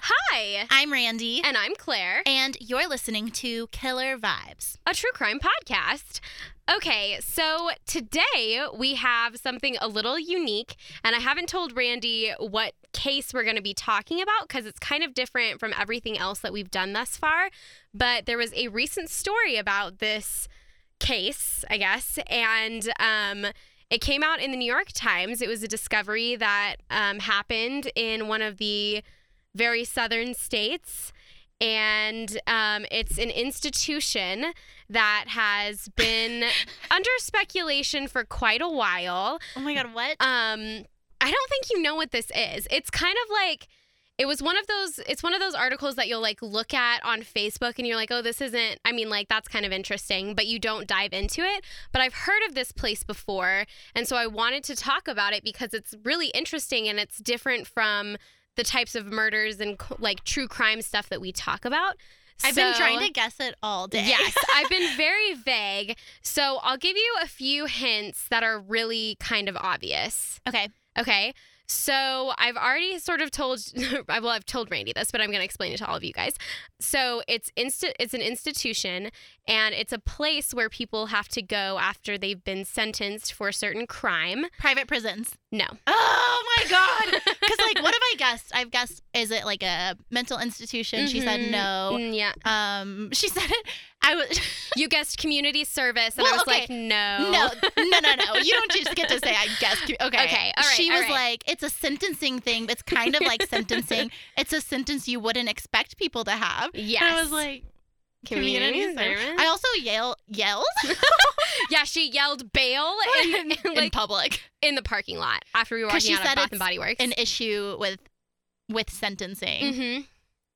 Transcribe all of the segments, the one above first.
Hi. I'm Randy. And I'm Claire. And you're listening to Killer Vibes, a true crime podcast. Okay, so today we have something a little unique, and I haven't told Randy what case we're going to be talking about because it's kind of different from everything else that we've done thus far. But there was a recent story about this case, I guess, and um, it came out in the New York Times. It was a discovery that um, happened in one of the very southern states. And um, it's an institution that has been under speculation for quite a while. Oh my God, what? Um, I don't think you know what this is. It's kind of like it was one of those it's one of those articles that you'll like look at on facebook and you're like oh this isn't i mean like that's kind of interesting but you don't dive into it but i've heard of this place before and so i wanted to talk about it because it's really interesting and it's different from the types of murders and like true crime stuff that we talk about I've so, been trying to guess it all day. Yes, I've been very vague. So I'll give you a few hints that are really kind of obvious. Okay. Okay. So I've already sort of told, well, I've told Randy this, but I'm going to explain it to all of you guys. So it's insta- it's an institution, and it's a place where people have to go after they've been sentenced for a certain crime. Private prisons. No. Oh my god! Because like, what have I guessed? I've guessed is it like a mental institution? Mm-hmm. She said mm-hmm. no. Mm, yeah. Um, she said it. I was. you guessed community service, and well, I was okay. like, no, no, no, no, no. You don't just get to say I guessed. Okay. Okay. All right. She all was right. like, it's a sentencing thing. It's kind of like sentencing. It's a sentence you wouldn't expect people to have. Yes. And I was like, community, community service. I also yell yelled. yeah, she yelled bail in, in, like, in, public in the parking lot after we were walking out of Bath and Body Works. An issue with with sentencing. Mm-hmm.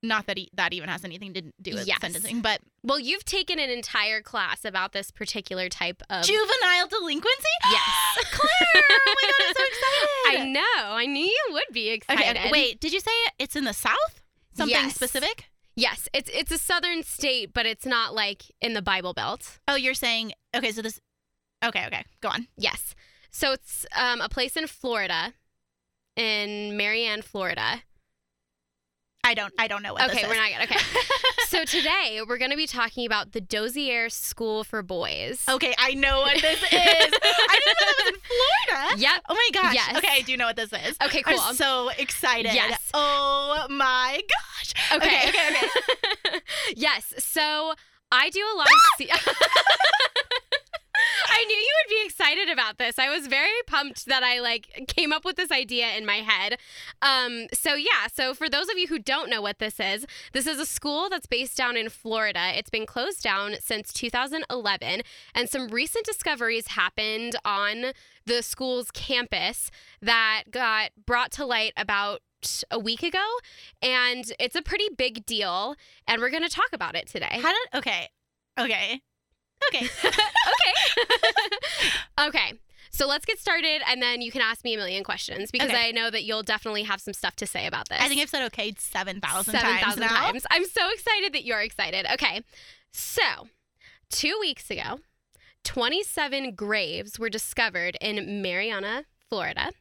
Not that he, that even has anything to do with yes. sentencing, but well, you've taken an entire class about this particular type of juvenile delinquency. Yes, Claire. oh my god, I'm so excited. I know. I knew you would be excited. Okay, wait, did you say it's in the South? Something yes. specific? Yes, it's it's a southern state, but it's not like in the Bible Belt. Oh, you're saying okay. So this, okay, okay, go on. Yes, so it's um, a place in Florida, in Marianna, Florida. I don't. I don't know what. Okay, we're not good. Okay. so today we're going to be talking about the Dozier School for Boys. Okay, I know what this is. I didn't know that was in Florida. Yep. Oh my gosh. Yes. Okay, I do know what this is. Okay, cool. I'm so excited. Yes. Oh my gosh. Okay. Okay. Okay. okay. yes. So I do a lot of. I knew you would be excited about this. I was very pumped that I like came up with this idea in my head. Um, so yeah, so for those of you who don't know what this is, this is a school that's based down in Florida. It's been closed down since 2011, and some recent discoveries happened on the school's campus that got brought to light about a week ago and it's a pretty big deal and we're going to talk about it today. How did okay. Okay. Okay. okay. okay. So let's get started, and then you can ask me a million questions because okay. I know that you'll definitely have some stuff to say about this. I think I've said okay 7,000 7, times. 7,000 times. I'm so excited that you're excited. Okay. So, two weeks ago, 27 graves were discovered in Marianna, Florida.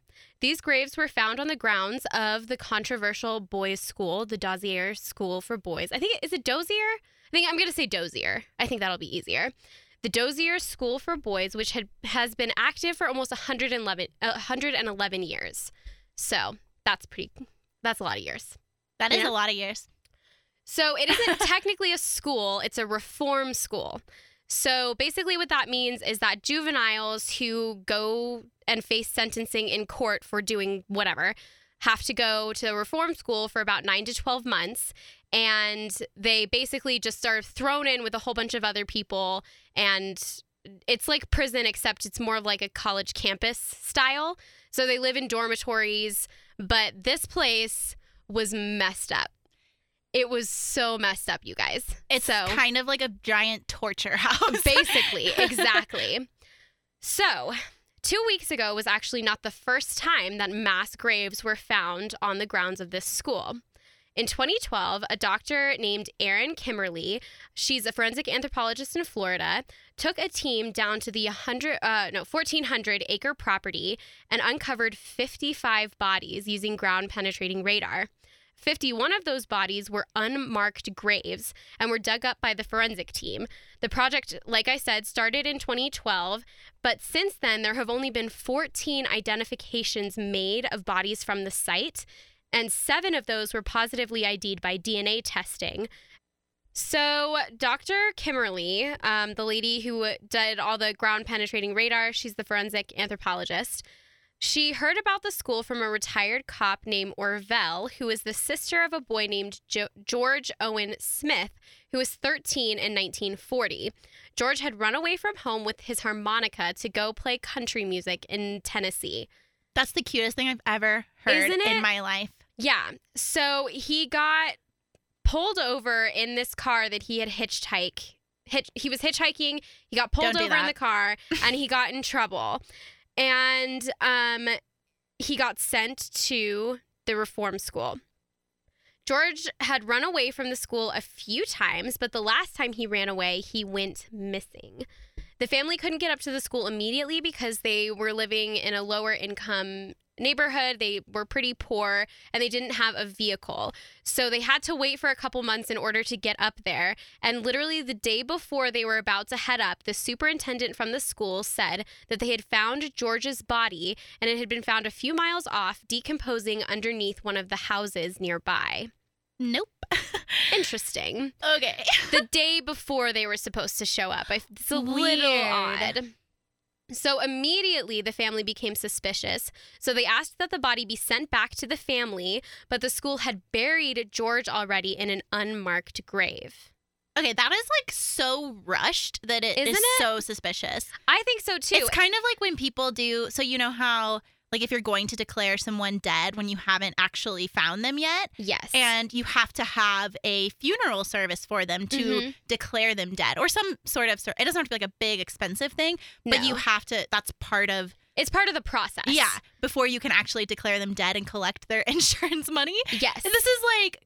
These graves were found on the grounds of the controversial boys' school, the Dozier School for Boys. I think, is it Dozier? I think I'm going to say Dozier. I think that'll be easier. The Dozier School for Boys, which had has been active for almost 111, 111 years. So that's pretty. That's a lot of years. That is a lot of years. So it isn't technically a school; it's a reform school. So basically, what that means is that juveniles who go and face sentencing in court for doing whatever have to go to the reform school for about nine to 12 months. And they basically just are thrown in with a whole bunch of other people. And it's like prison, except it's more of like a college campus style. So they live in dormitories. But this place was messed up. It was so messed up, you guys. It's so, kind of like a giant torture house. basically, exactly. So, Two weeks ago was actually not the first time that mass graves were found on the grounds of this school. In 2012, a doctor named Erin Kimmerle, she's a forensic anthropologist in Florida, took a team down to the 100 uh, no 1400 acre property and uncovered 55 bodies using ground penetrating radar. 51 of those bodies were unmarked graves and were dug up by the forensic team. The project, like I said, started in 2012, but since then there have only been 14 identifications made of bodies from the site, and seven of those were positively ID'd by DNA testing. So, Dr. Kimmerle, um, the lady who did all the ground penetrating radar, she's the forensic anthropologist. She heard about the school from a retired cop named Ovell, who is the sister of a boy named jo- George Owen Smith, who was 13 in 1940. George had run away from home with his harmonica to go play country music in Tennessee. That's the cutest thing I've ever heard in my life. Yeah. So he got pulled over in this car that he had hitchhike. Hitch, he was hitchhiking. He got pulled Don't over in the car and he got in trouble. And um, he got sent to the reform school. George had run away from the school a few times, but the last time he ran away, he went missing. The family couldn't get up to the school immediately because they were living in a lower income neighborhood. They were pretty poor and they didn't have a vehicle. So they had to wait for a couple months in order to get up there. And literally the day before they were about to head up, the superintendent from the school said that they had found George's body and it had been found a few miles off, decomposing underneath one of the houses nearby. Nope. Interesting. Okay. the day before they were supposed to show up. I, it's a little odd. So immediately the family became suspicious. So they asked that the body be sent back to the family, but the school had buried George already in an unmarked grave. Okay, that is like so rushed that it is Isn't it? so suspicious. I think so too. It's kind of like when people do so you know how like if you're going to declare someone dead when you haven't actually found them yet yes. and you have to have a funeral service for them to Mhm. declare them dead or some sort of it doesn't have to be like a big expensive thing but No. you have to that's part of it's part of the process. yeah before you can actually declare them dead and collect their insurance money Yes. and this is like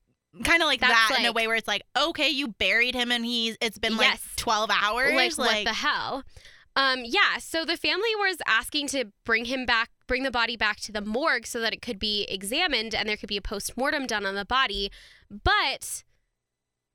kind of like That's that in a way where it's like okay you buried him and he's it's been like 12 hours like, what the hell? Um, yeah, so the family was asking to bring him back, bring the body back to the morgue so that it could be examined and there could be a post mortem done on the body. But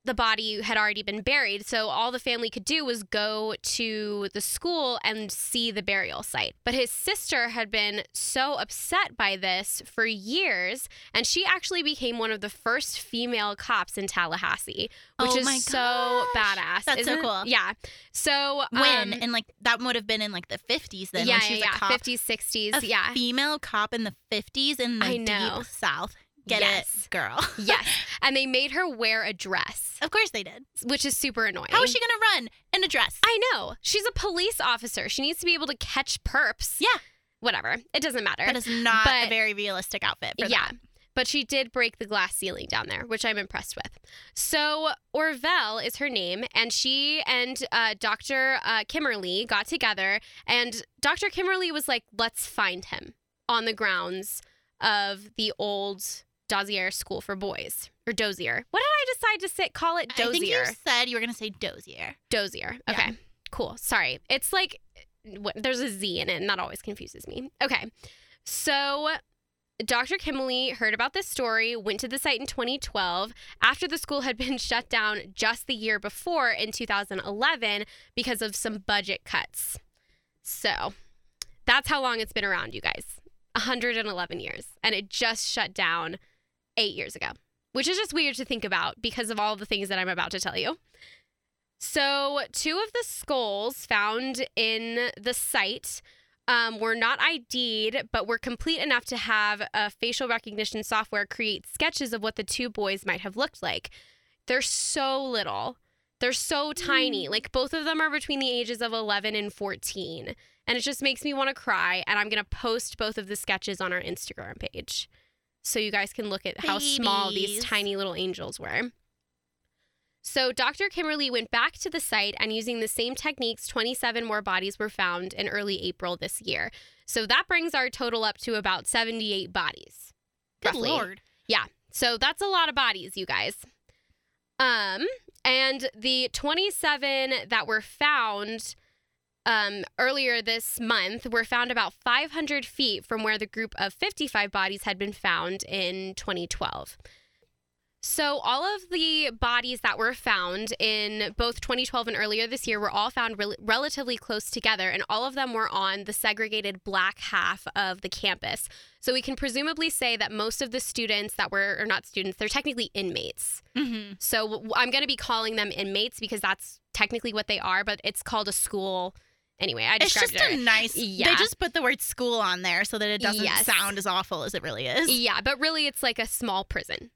the body had already been buried, so all the family could do was go to the school and see the burial site. But his sister had been so upset by this for years, and she actually became one of the first female cops in Tallahassee, which Oh is so badass. That's so isn't it? cool. Yeah. So when um, and like that would have been in like the 50s then yeah, when she was yeah, a yeah. cop 50s, 60s. a yeah. female cop in the 50s in the I know. deep south get Yes. it girl yes. And they made her wear a dress, of course they did which is super annoying. how is she gonna run in a dress I know. She's a police officer. She needs to be able to catch perps. Yeah. Whatever. It doesn't matter. that is not a very realistic outfit for yeah. that But she did break the glass ceiling down there, which I'm impressed with. So Ovell is her name, and she and uh, Dr. Uh, Kimmerle got together, and Dr. Kimmerle was like, "Let's find him on the grounds of the old Dozier School for Boys or Dozier. What did I decide to say? Call it Dozier? i think you said you were gonna say dozier Dozier. Yeah. Okay. Cool. Sorry. It's like there's a Z in it, and that always confuses me. Okay. So Dr. Kimberly heard about this story, went to the site in 2012 after the school had been shut down just the year before in 2011 because of some budget cuts. So that's how long it's been around, you guys 111 years. And it just shut down eight years ago, which is just weird to think about because of all the things that I'm about to tell you. So, two of the skulls found in the site um, were not ID'd, but were complete enough to have a facial recognition software create sketches of what the two boys might have looked like. They're so little. They're so tiny. Like both of them are between the ages of 11 and 14. And it just makes me want to cry. And I'm going to post both of the sketches on our Instagram page so you guys can look at how small these tiny little angels were. So Dr. Kimberly went back to the site and using the same techniques, 27 more bodies were found in early April this year. So that brings our total up to about 78 bodies. good roughly. lord Yeah. So that's a lot of bodies, you guys. Um, and the 27 that were found um, earlier this month were found about 500 feet from where the group of 55 bodies had been found in 2012. So, all of the bodies that were found in both 2012 and earlier this year were all found rel- relatively close together, and all of them were on the segregated black half of the campus. So, we can presumably say that most of the students that were, or not students, they're technically inmates. Mm-hmm. So, w- I'm going to be calling them inmates because that's technically what they are, but it's called a school. Anyway, I It's just it. a nice. Yeah. They just put the word school on there so that it doesn't Yes. sound as awful as it really is. Yeah, but really it's like a small prison.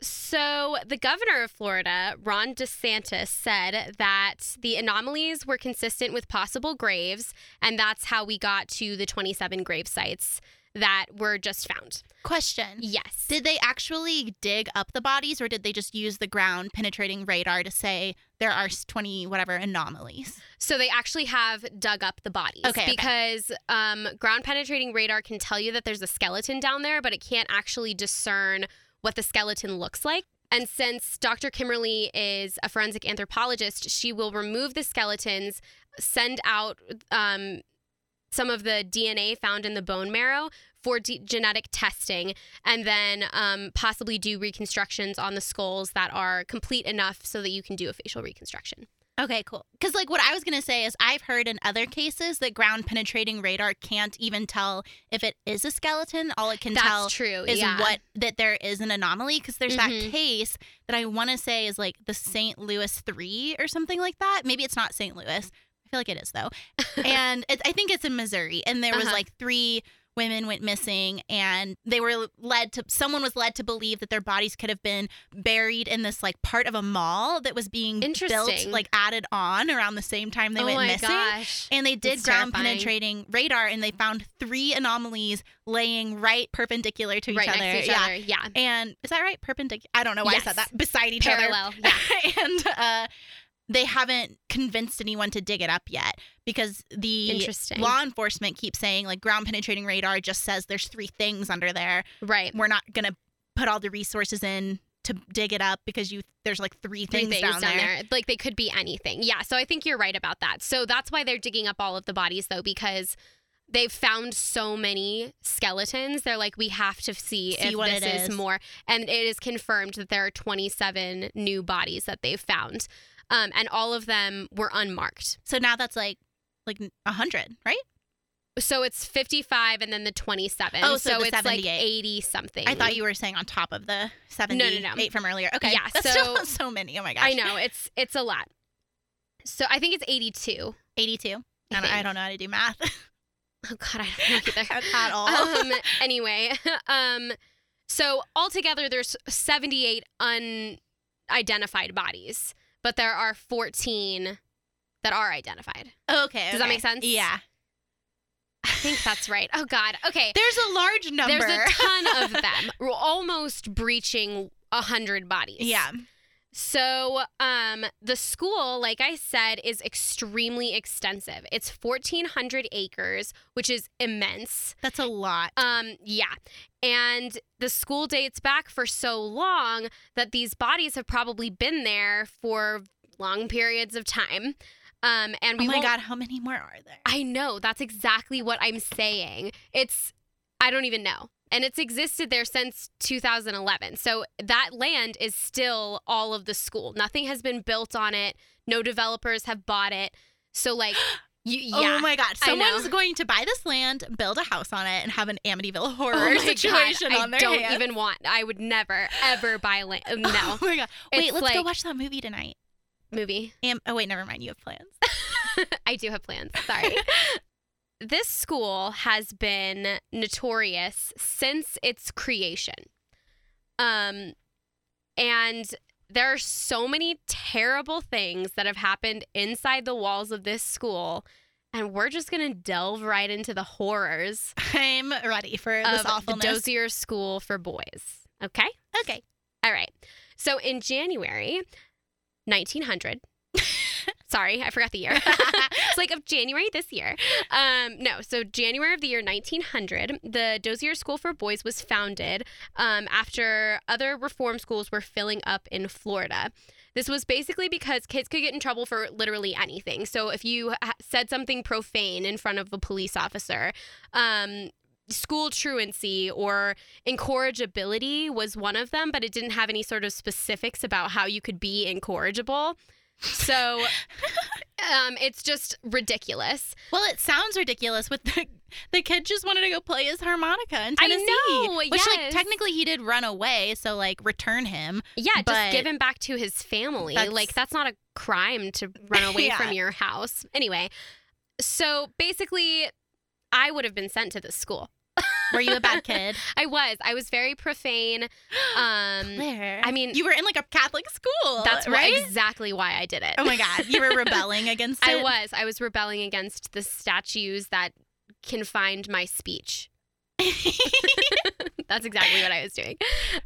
So, the governor of Florida, Ron DeSantis, said that the anomalies were consistent with possible graves, and that's how we got to the 27 grave sites that were just found. Question. Yes. Did they actually dig up the bodies or did they just use the ground penetrating radar to say there are 20 whatever anomalies? So they actually have dug up the bodies. Okay, okay. Because um, ground penetrating radar can tell you that there's a skeleton down there, but it can't actually discern what the skeleton looks like. And since Dr. Kimberly is a forensic anthropologist, she will remove the skeletons, send out um, some of the DNA found in the bone marrow for d- genetic testing, and then um, possibly do reconstructions on the skulls that are complete enough so that you can do a facial reconstruction. Okay, cool. Because, like, what I was going to say is I've heard in other cases that ground penetrating radar can't even tell if it is a skeleton. All it can That's tell true. is yeah. what that there is an anomaly. Because there's Mhm. that case that I want to say is like the St. Louis 3 or something like that. Maybe it's not St. Louis. Feel like it is, though. and it, I think it's in Missouri. And there was Uh-huh. like three women went missing and they were led to someone was led to believe that their bodies could have been buried in this like part of a mall that was being built like added on around the same time they oh went missing gosh. and they did That's ground terrifying. penetrating radar and they found three anomalies laying right perpendicular to each right other to each yeah other. Yeah. and is that right perpendicular i don't know why i said that beside each Parallel. other Yeah. and uh they haven't convinced anyone to dig it up yet because the law enforcement keeps saying like ground penetrating radar just says there's three things under there. right. We're not gonna put all the resources in to dig it up because you there's like three Three things, things down, there. Like they could be anything. Yeah. So I think you're right about that. So that's why they're digging up all of the bodies though, because they've found so many skeletons. They're like, we have to see, See if this is. more. And it is confirmed that there are 27 new bodies that they've found. Um, and all of them were unmarked. So now that's like like a hundred, right? So it's 55 and then the 27. Oh, so the it's like 80 something. I thought you were saying on top of the seventy No, no, no. eight from earlier. Okay, Yeah, that's so- still so many. Oh my gosh, I know. It's it's a lot. So I think it's 82. eighty two. I, don't- I don't know how to do math Oh God, I don't know either. at all. um, anyway, um, so altogether, there's 78 unidentified bodies, but there are 14 that are identified. okay, Does that make sense? Yeah, I think that's right. Oh God. Okay. there's a large number. There's a ton of them. We're almost breaching a 100 bodies. yeah. So, um, the school, like I said, is extremely extensive. It's 1,400 acres, which is immense. That's a lot. Um, yeah. And the school dates back for so long that these bodies have probably been there for long periods of time. Um, and we oh my god, how many more are there? I know. That's exactly what I'm saying. It's, I don't even know. And it's existed there since 2011. So that land is still all of the school. Nothing has been built on it. No developers have bought it. So, like, you, oh yeah. Oh my god, someone's going to buy this land, build a house on it, and have an Amityville oh horror Oh situation God. on their I don't hands. even want. I would never ever buy land. Um, no Oh my god. Wait, It's let's go watch that movie tonight. movie. Am- oh wait, never mind. You have plans. I do have plans. Sorry. this school has been notorious since its creation. Um and there are so many terrible things that have happened inside the walls of this school and we're just going to delve right into the horrors I'm ready for this awfulness. Dozier School for Boys. Okay? okay. All right. So in January 1900, sorry, I forgot the year. it's like January this year. Um, no, so January of the year 1900, the Dozier School for Boys was founded um, after other reform schools were filling up in Florida. This was basically because kids could get in trouble for literally anything. So if you said something profane in front of a police officer, um, school truancy or incorrigibility was one of them, but it didn't have any sort of specifics about how you could be incorrigible. So um, it's just ridiculous. Well, it sounds ridiculous with the the kid just wanted to go play his harmonica in I Tennessee. know, Which like technically he did run away, so like return him. Yeah, just give him back to his family. That's- like that's not a crime to run away Yeah. from your house. Anyway, so basically I would have been sent to this school. Were you a bad kid? I was. I was very profane. Um Claire. I mean- you were in like a Catholic school. that's right. right? exactly why I did it. Oh my god, you were rebelling against it. I was. I was rebelling against the statues that confined my speech. That's exactly what I was doing.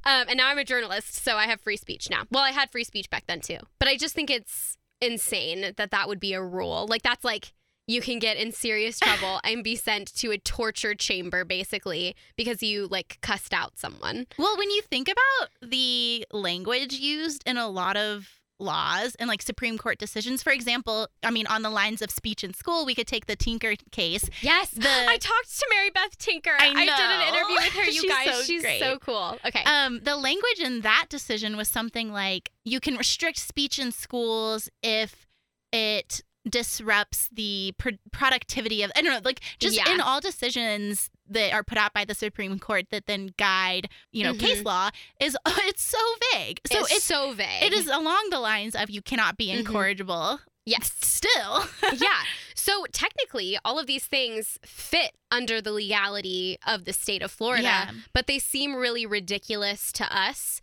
Um, and now I'm a journalist, so I have free speech now. Well, I had free speech back then too. But I just think it's insane that that would be a rule. Like, that's like you can get in serious trouble and be sent to a torture chamber, basically, because you like cussed out someone. Well, when you think about the language used in a lot of laws and like Supreme Court decisions, for example, I mean, on the lines of speech in school, we could take the Tinker case. Yes. The- I talked to Mary Beth Tinker. I did an interview with her, you She's guys. so She's great. so cool. Okay. Um, the language in that decision was something like you can restrict speech in schools if it disrupts the pr- productivity of I don't know, like just Yeah. in all decisions that are put out by the Supreme Court that then guide, you know, case Mhm. law is it's so vague. So it's, it's, so vague. it is along the lines of you cannot be Mhm. incorrigible. Yes. Still. yeah. So technically, all of these things fit under the legality of the state of Florida, Yeah. but they seem really ridiculous to us.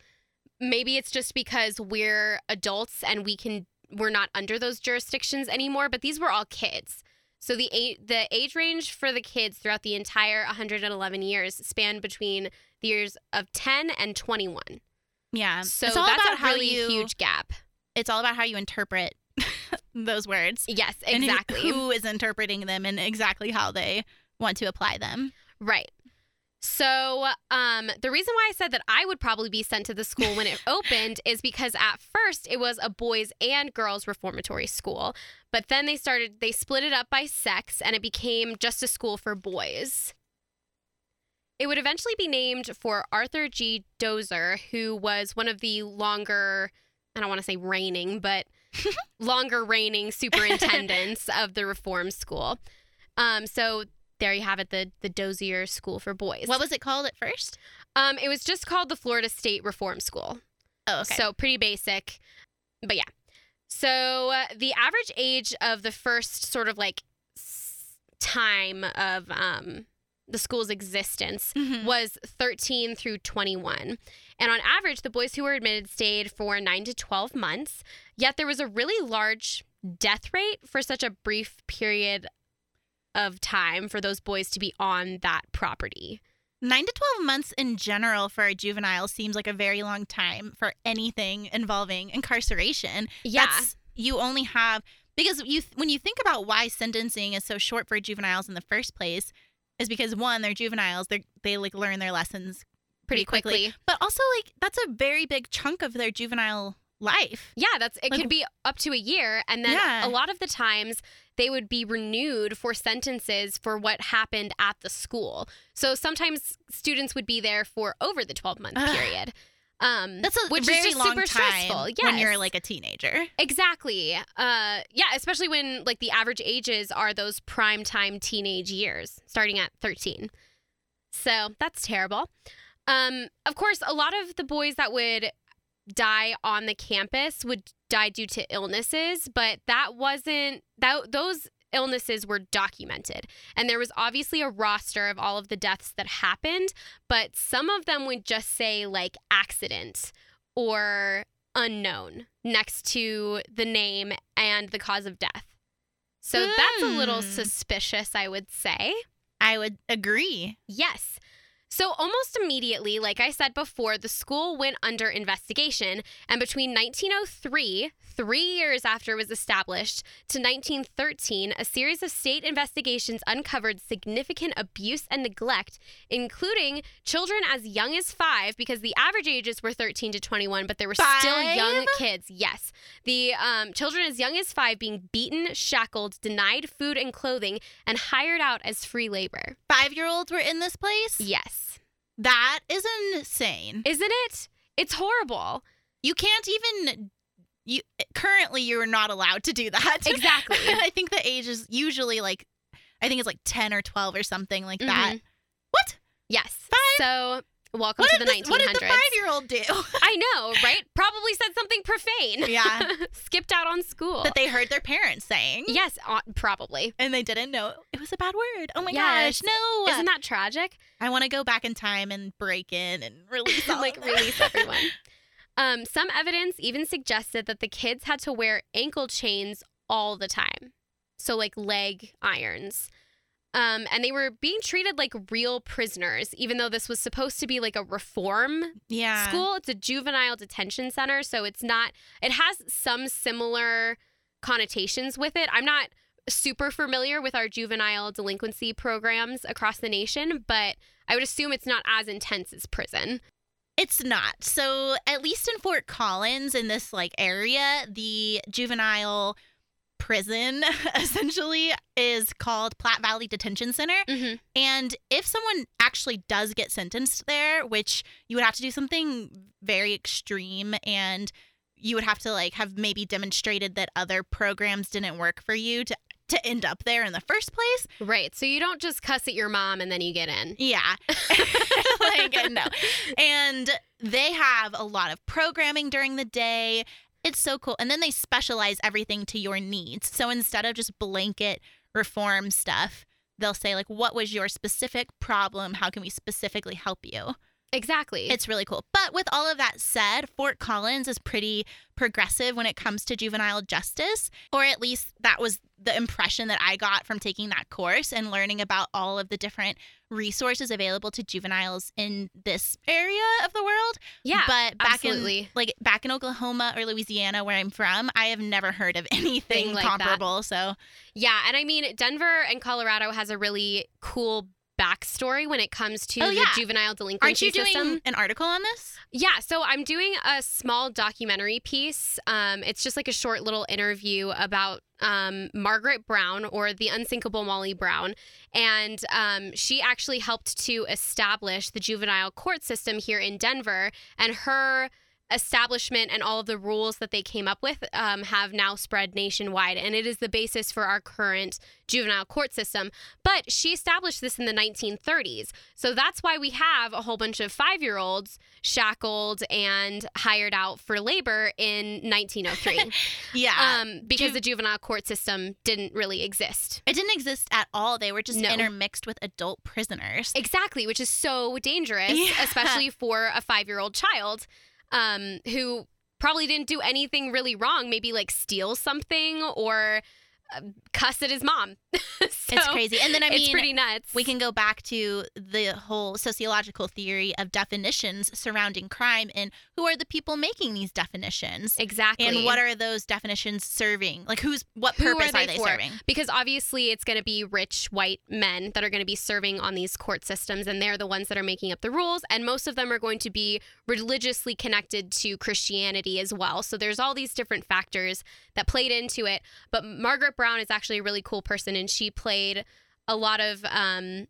Maybe it's just because we're adults and we can we're not under those jurisdictions anymore, but these were all kids. So the age, the age range for the kids throughout the entire 111 years spanned between the years of 10 and 21. Yeah. So it's all that's about a how really you, huge gap. It's all about how you interpret those words. Yes, and who- exactly. who is interpreting them and exactly how they want to apply them. Right. So, um, the reason why I said that I would probably be sent to the school when it opened is because at first it was a boys and girls reformatory school, but then they started they split it up by sex and it became just a school for boys. It would eventually be named for Arthur G. Dozer, who was one of the longer, I don't want to say reigning, but longer reigning superintendents of the reform school. Um, so there you have it, the the Dozier School for Boys. What was it called at first? um, it was just called the Florida State Reform School. Oh, okay. So pretty basic, but yeah. So uh, the average age of the first sort of like s- time of um, the school's existence Mhm. was 13 through 21. And on average, the boys who were admitted stayed for 9 to 12 months. Yet there was a really large death rate for such a brief period of time for those boys to be on that property. Nine to 12 months in general for a juvenile seems like a very long time for anything involving incarceration. Yeah. That's, you only have, because you when you think about why sentencing is so short for juveniles in the first place, is because one, they're juveniles, they they like learn their lessons pretty pretty quickly. But also, like, that's a very big chunk of their juvenile life. Yeah, that's it Like- could be up to a year and then Yeah. a lot of the times they would be renewed for sentences for what happened at the school. So sometimes students would be there for over the 12 month period. Um That's a which very is long super time stressful. when you're like a teenager. Exactly. Uh yeah, especially when like the average ages are those prime time teenage years, starting at 13. So, that's terrible. Um of course, a lot of the boys that would die on the campus would die due to illnesses, but that wasn't that those illnesses were documented. And there was obviously a roster of all of the deaths that happened, but some of them would just say like accident or unknown next to the name and the cause of death. So that's a little Hmm. suspicious, I would say. I would agree. Yes. So, almost immediately, like I said before, the school went under investigation. And between 1903, three years after it was established, to 1913, a series of state investigations uncovered significant abuse and neglect, including children as young as five, because the average ages were 13 to 21, but there were still young kids. Yes. The um, children as young as five being beaten, shackled, denied food and clothing, and hired out as free labor. Five year olds were in this place? Yes. That is insane. Isn't it? It's horrible. You can't even. You currently you're not allowed to do that. Exactly. I think the age is usually like, I think it's like ten or twelve or something like that. Mhm. What? Yes. Five? So, welcome What to the this- what did the 1900s. five year old do? I know, right? Probably said something profane. Yeah. Skipped out on school. that they heard their parents saying, yes, uh, probably. and they didn't know it was a bad word. Oh my Yes. gosh, no! Isn't that tragic? I want to go back in time and break in and release like release everyone. Um, some evidence even suggested that the kids had to wear ankle chains all the time. So like leg irons. Um, and they were being treated like real prisoners, even though this was supposed to be like a reform yeah. school. It's a juvenile detention center, so it's not. It has some similar connotations with it. I'm not super familiar with our juvenile delinquency programs across the nation, but I would assume it's not as intense as prison. It's not. So at least in Fort Collins, in this like area, the juvenile prison essentially is called Platte Valley Detention Center. Mm-hmm. And if someone actually does get sentenced there, which you would have to do something very extreme and you would have to like have maybe demonstrated that other programs didn't work for you to to end up there in the first place. Right. So you don't just cuss at your mom and then you get in. Yeah. like no. And they have a lot of programming during the day. It's so cool. And then they specialize everything to your needs. So instead of just blanket reform stuff, they'll say like what was your specific problem? How can we specifically help you? Exactly. It's really cool. But with all of that said, Fort Collins is pretty progressive when it comes to juvenile justice, or at least that was the impression that I got from taking that course and learning about all of the different resources available to juveniles in this area of the world. yeah. but back in like back in Oklahoma or Louisiana where I'm from, I have never heard of anything Thing like that. comparable. So, Yeah, and I mean Denver and Colorado has a really cool backstory when it comes to Oh, the juvenile delinquency aren't you doing an article on this? Yeah, so I'm doing a small documentary piece. Um, it's just like a short little interview about um, Margaret Brown or the unsinkable Molly Brown. And um, she actually helped to establish the juvenile court system here in Denver. And her establishment and all of the rules that they came up with um, have now spread nationwide. And it is the basis for our current juvenile court system. But she established this in the 1930s. So that's why we have a whole bunch of five year olds shackled and hired out for labor in 1903 Yeah. um, because Ju- the juvenile court system didn't really exist. it didn't exist at all. They were just No. intermixed with adult prisoners. Exactly, which is so dangerous, Yeah. especially for a five year old child um, who probably didn't do anything really wrong, maybe like steal something or uh, cuss at his mom. So, it's crazy. And then I it's mean, pretty nuts. we can go back to the whole sociological theory of definitions surrounding crime and who are the people making these definitions exactly. and what are those definitions serving? Like who's what Who purpose are are they they, serving? because obviously it's going to be rich white men that are going to be serving on these court systems and they're the ones that are making up the rules and most of them are going to be religiously connected to christianity as well so there's all these different factors that played into it but margaret brown is actually a really cool person and she played a lot of um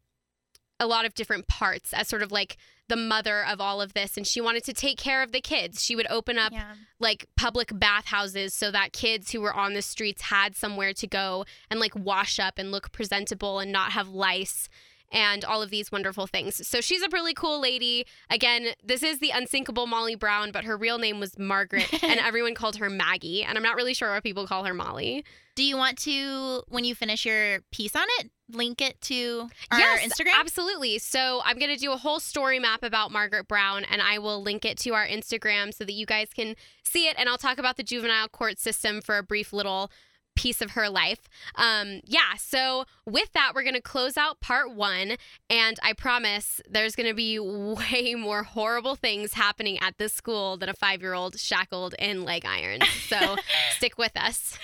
a lot of different parts as sort of like the mother of all of this and she wanted to take care of the kids she would open up Yeah. like public bathhouses so that kids who were on the streets had somewhere to go and like wash up and look presentable and not have lice and all of these wonderful things. So she's a really cool lady. Again, this is the unsinkable Molly Brown, but her real name was Margaret and everyone called her Maggie. And I'm not really sure why people call her Molly. Do you want to when you finish your piece on it, link it to our yes, Instagram? Absolutely. So I'm going to do a whole story map about Margaret Brown and I will link it to our Instagram so that you guys can see it. And I'll talk about the juvenile court system for a brief little piece of her life. Um, yeah, so with that, we're going to close out part one. And I promise there's going to be way more horrible things happening at this school than a five year old shackled in leg irons. So stick with us.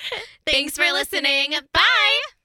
Thanks, for listening. Bye.